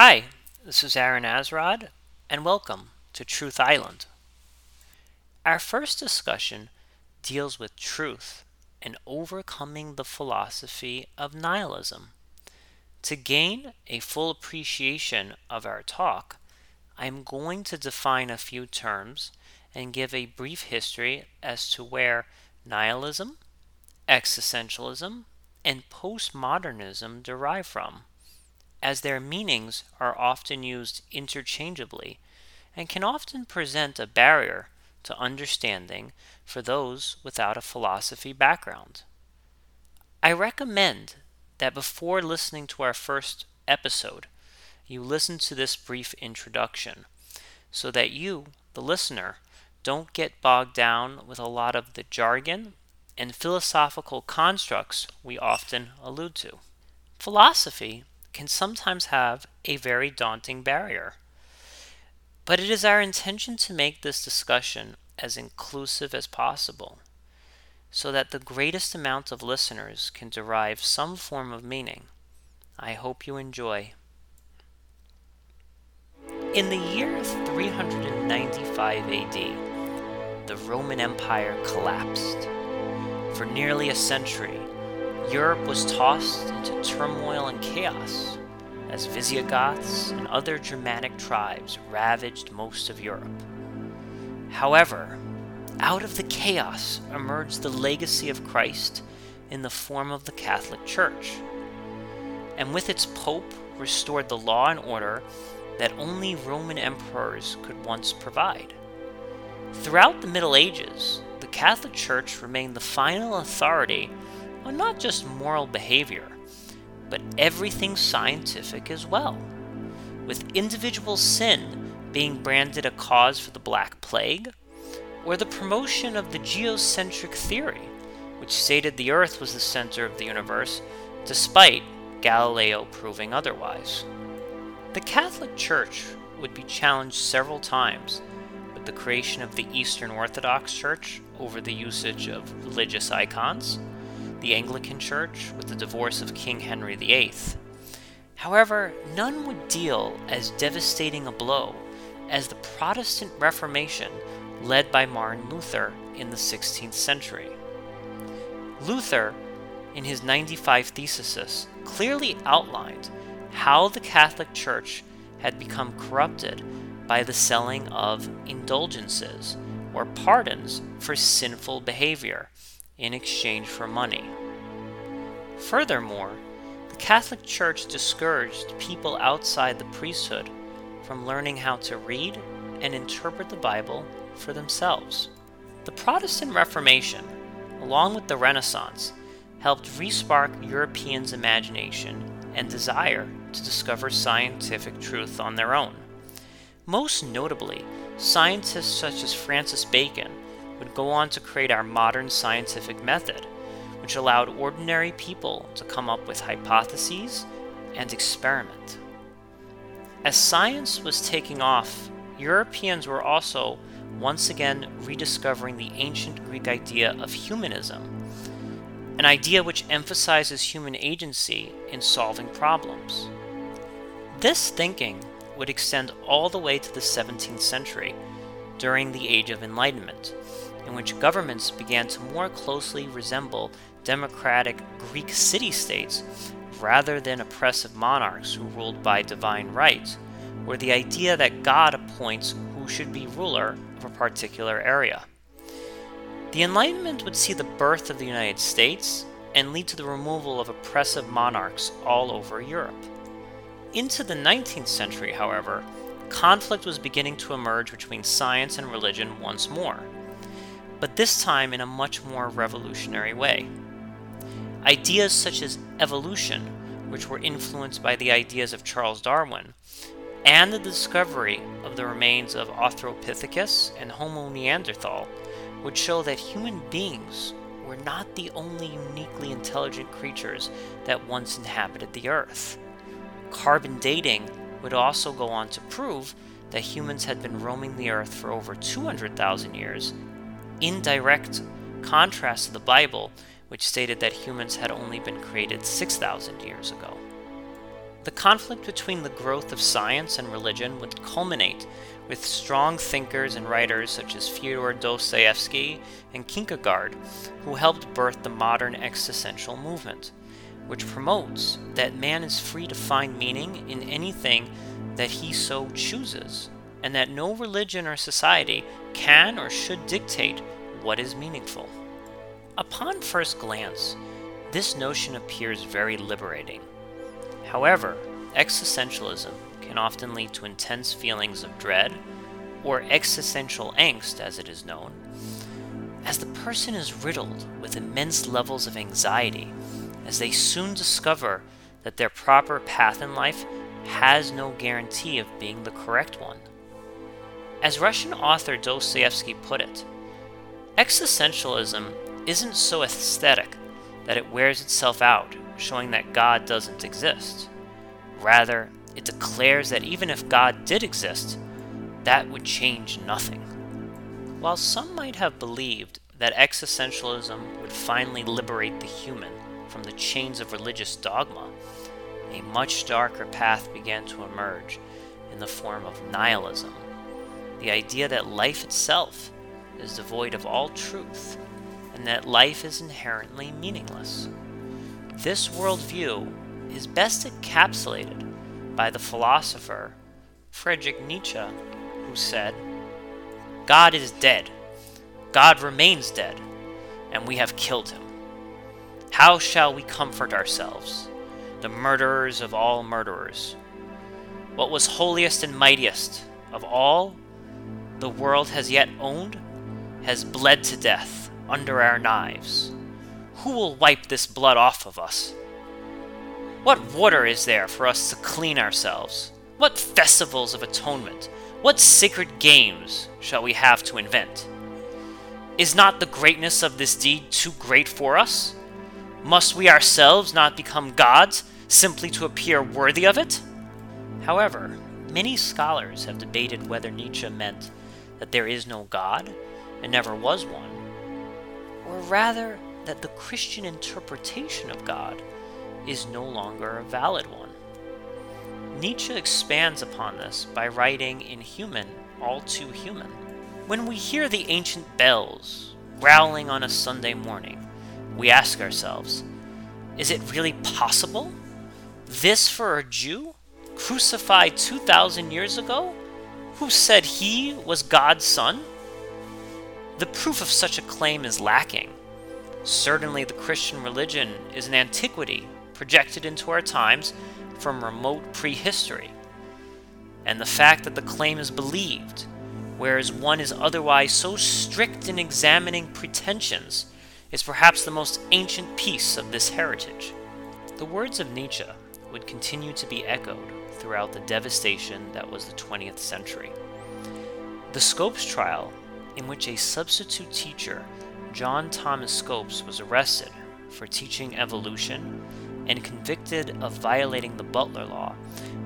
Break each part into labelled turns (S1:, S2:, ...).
S1: Hi, this is Aaron Azrod, and welcome to Truth Island. Our first discussion deals with truth and overcoming the philosophy of nihilism. To gain a full appreciation of our talk, I am going to define a few terms and give a brief history as to where nihilism, existentialism, and postmodernism derive from, as their meanings are often used interchangeably and can often present a barrier to understanding for those without a philosophy background. I recommend that before listening to our first episode, you listen to this brief introduction so that you, the listener, don't get bogged down with a lot of the jargon and philosophical constructs we often allude to. Philosophy can sometimes have a very daunting barrier, but it is our intention to make this discussion as inclusive as possible so that the greatest amount of listeners can derive some form of meaning. I hope you enjoy. In the year 395 AD, the Roman Empire collapsed. For nearly a century, Europe was tossed into turmoil and chaos as Visigoths and other Germanic tribes ravaged most of Europe. However, out of the chaos emerged the legacy of Christ in the form of the Catholic Church, and with its Pope restored the law and order that only Roman emperors could once provide. Throughout the Middle Ages, the Catholic Church remained the final authority not just moral behavior, but everything scientific as well, with individual sin being branded a cause for the Black Plague, or the promotion of the geocentric theory, which stated the Earth was the center of the universe, despite Galileo proving otherwise. The Catholic Church would be challenged several times with the creation of the Eastern Orthodox Church over the usage of religious icons, the Anglican Church with the divorce of King Henry VIII. However, none would deal as devastating a blow as the Protestant Reformation led by Martin Luther in the 16th century. Luther, in his 95 Theses, clearly outlined how the Catholic Church had become corrupted by the selling of indulgences or pardons for sinful behavior in exchange for money. Furthermore, the Catholic Church discouraged people outside the priesthood from learning how to read and interpret the Bible for themselves. The Protestant Reformation, along with the Renaissance, helped respark Europeans' imagination and desire to discover scientific truth on their own. Most notably, scientists such as Francis Bacon would go on to create our modern scientific method, which allowed ordinary people to come up with hypotheses and experiment. As science was taking off, Europeans were also once again rediscovering the ancient Greek idea of humanism, an idea which emphasizes human agency in solving problems. This thinking would extend all the way to the 17th century, during the Age of Enlightenment, in which governments began to more closely resemble democratic Greek city states rather than oppressive monarchs who ruled by divine right, or the idea that God appoints who should be ruler of a particular area. The Enlightenment would see the birth of the United States and lead to the removal of oppressive monarchs all over Europe. Into the 19th century, however, conflict was beginning to emerge between science and religion once more, but this time in a much more revolutionary way. Ideas such as evolution, which were influenced by the ideas of Charles Darwin, and the discovery of the remains of Australopithecus and Homo neanderthal would show that human beings were not the only uniquely intelligent creatures that once inhabited the Earth. Carbon dating would also go on to prove that humans had been roaming the Earth for over 200,000 years, in direct contrast to the Bible, which stated that humans had only been created 6,000 years ago. The conflict between the growth of science and religion would culminate with strong thinkers and writers such as Fyodor Dostoevsky and Kierkegaard, who helped birth the modern existential movement, which promotes that man is free to find meaning in anything that he so chooses, and that no religion or society can or should dictate what is meaningful. Upon first glance, this notion appears very liberating. However, existentialism can often lead to intense feelings of dread, or existential angst as it is known, as the person is riddled with immense levels of anxiety as they soon discover that their proper path in life has no guarantee of being the correct one. As Russian author Dostoevsky put it, existentialism isn't so aesthetic that it wears itself out, showing that God doesn't exist. Rather, it declares that even if God did exist, that would change nothing. While some might have believed that existentialism would finally liberate the human from the chains of religious dogma, a much darker path began to emerge in the form of nihilism, the idea that life itself is devoid of all truth and that life is inherently meaningless. This worldview is best encapsulated by the philosopher Friedrich Nietzsche, who said, God is dead, God remains dead, and we have killed him. How shall we comfort ourselves, the murderers of all murderers? What was holiest and mightiest of all the world has yet owned has bled to death under our knives. Who will wipe this blood off of us? What water is there for us to clean ourselves? What festivals of atonement? What sacred games shall we have to invent? Is not the greatness of this deed too great for us? Must we ourselves not become gods simply to appear worthy of it? However, many scholars have debated whether Nietzsche meant that there is no God and never was one, or rather that the Christian interpretation of God is no longer a valid one. Nietzsche expands upon this by writing in Human, All Too Human. When we hear the ancient bells growling on a Sunday morning, we ask ourselves, is it really possible? This for a Jew, crucified 2,000 years ago, who said he was God's son? The proof of such a claim is lacking. Certainly, the Christian religion is an antiquity projected into our times from remote prehistory. And the fact that the claim is believed, whereas one is otherwise so strict in examining pretensions, is perhaps the most ancient piece of this heritage. The words of Nietzsche would continue to be echoed throughout the devastation that was the 20th century. The Scopes trial, in which a substitute teacher, John Thomas Scopes, was arrested for teaching evolution and convicted of violating the Butler Law,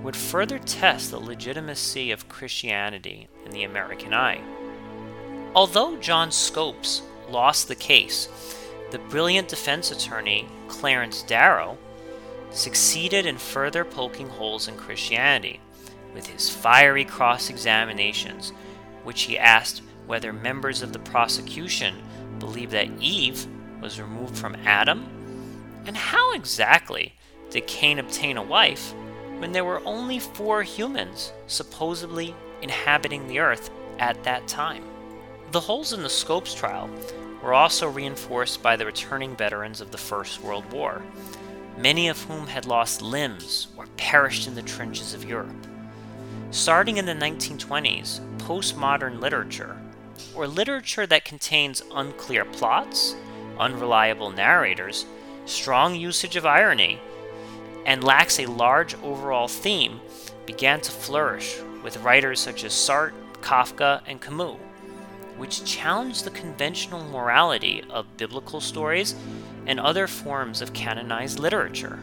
S1: would further test the legitimacy of Christianity in the American eye. Although John Scopes lost the case, the brilliant defense attorney Clarence Darrow succeeded in further poking holes in Christianity with his fiery cross examinations, which he asked whether members of the prosecution believed that Eve was removed from Adam, and how exactly did Cain obtain a wife when there were only four humans supposedly inhabiting the earth at that time. The holes in the Scopes trial were also reinforced by the returning veterans of the First World War, many of whom had lost limbs or perished in the trenches of Europe. Starting in the 1920s, postmodern literature, or literature that contains unclear plots, unreliable narrators, strong usage of irony, and lacks a large overall theme, began to flourish with writers such as Sartre, Kafka, and Camus which challenged the conventional morality of biblical stories and other forms of canonized literature.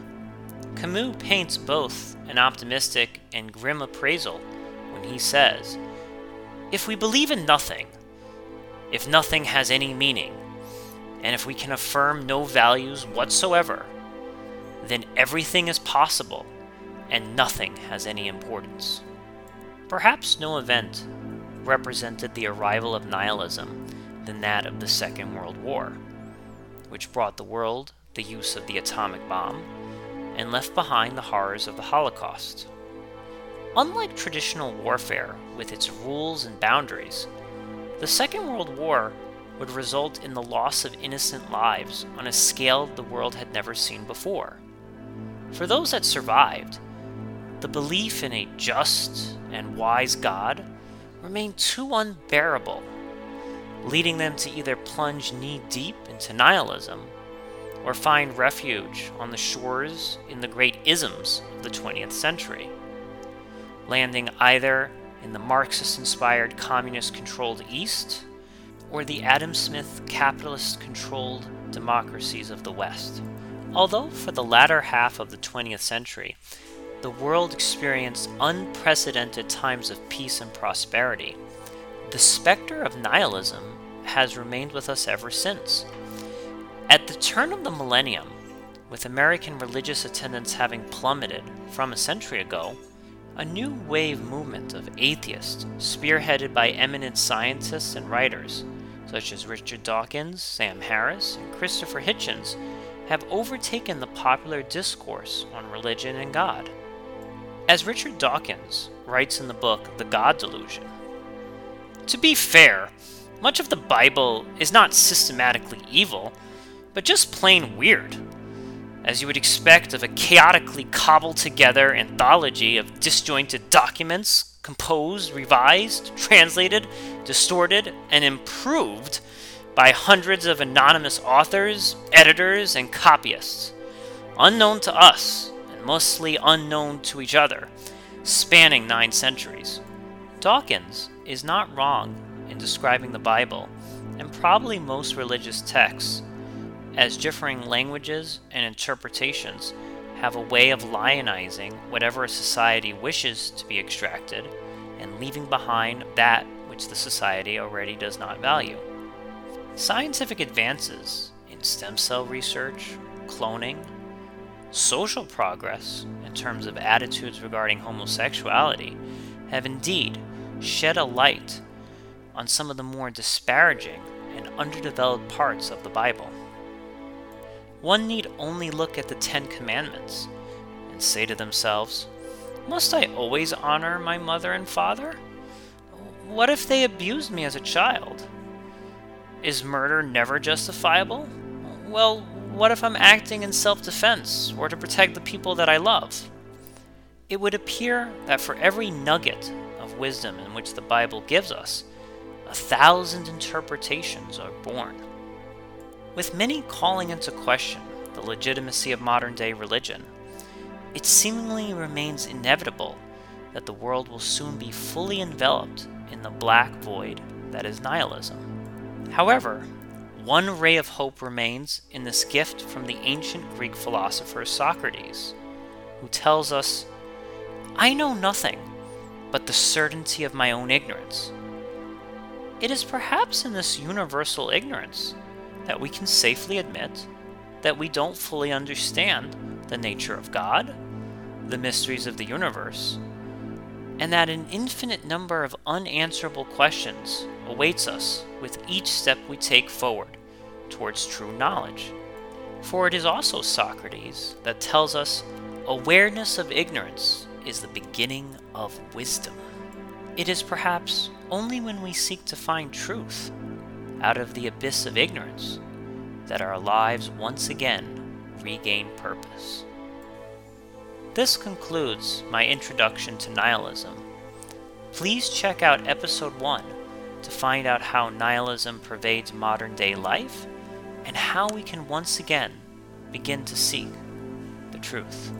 S1: Camus paints both an optimistic and grim appraisal when he says, If we believe in nothing, if nothing has any meaning, and if we can affirm no values whatsoever, then everything is possible, and nothing has any importance. Perhaps no event represented the arrival of nihilism than that of the Second World War, which brought the world the use of the atomic bomb and left behind the horrors of the Holocaust. Unlike traditional warfare, with its rules and boundaries, the Second World War would result in the loss of innocent lives on a scale the world had never seen before. For those that survived, the belief in a just and wise God remained too unbearable, leading them to either plunge knee deep into nihilism or find refuge on the shores in the great isms of the 20th century, landing either in the Marxist inspired communist controlled East or the Adam Smith capitalist controlled democracies of the West. Although for the latter half of the 20th century, the world experienced unprecedented times of peace and prosperity, the specter of nihilism has remained with us ever since. At the turn of the millennium, with American religious attendance having plummeted from a century ago, a new wave movement of atheists, spearheaded by eminent scientists and writers, such as Richard Dawkins, Sam Harris, and Christopher Hitchens, have overtaken the popular discourse on religion and God. As Richard Dawkins writes in the book The God Delusion, to be fair, much of the Bible is not systematically evil, but just plain weird, as you would expect of a chaotically cobbled together anthology of disjointed documents, composed, revised, translated, distorted, and improved by hundreds of anonymous authors, editors, and copyists, unknown to us and mostly unknown to each other, spanning nine centuries. Dawkins is not wrong in describing the Bible, and probably most religious texts, as differing languages and interpretations have a way of lionizing whatever a society wishes to be extracted and leaving behind that which the society already does not value. Scientific advances in stem cell research, cloning, social progress in terms of attitudes regarding homosexuality have indeed shed a light on some of the more disparaging and underdeveloped parts of the Bible. One need only look at the Ten Commandments and say to themselves, Must I always honor my mother and father? What if they abused me as a child? Is murder never justifiable? Well, what if I'm acting in self defense or to protect the people that I love? It would appear that for every nugget of wisdom in which the Bible gives us, a thousand interpretations are born. With many calling into question the legitimacy of modern day religion, it seemingly remains inevitable that the world will soon be fully enveloped in the black void that is nihilism. However, one ray of hope remains in this gift from the ancient Greek philosopher Socrates, who tells us, I know nothing but the certainty of my own ignorance. It is perhaps in this universal ignorance that we can safely admit that we don't fully understand the nature of God, the mysteries of the universe, and that an infinite number of unanswerable questions awaits us with each step we take forward towards true knowledge. For it is also Socrates that tells us awareness of ignorance is the beginning of wisdom. It is perhaps only when we seek to find truth out of the abyss of ignorance that our lives once again regain purpose. This concludes my introduction to nihilism. Please check out episode 1 to find out how nihilism pervades modern day life and how we can once again begin to seek the truth.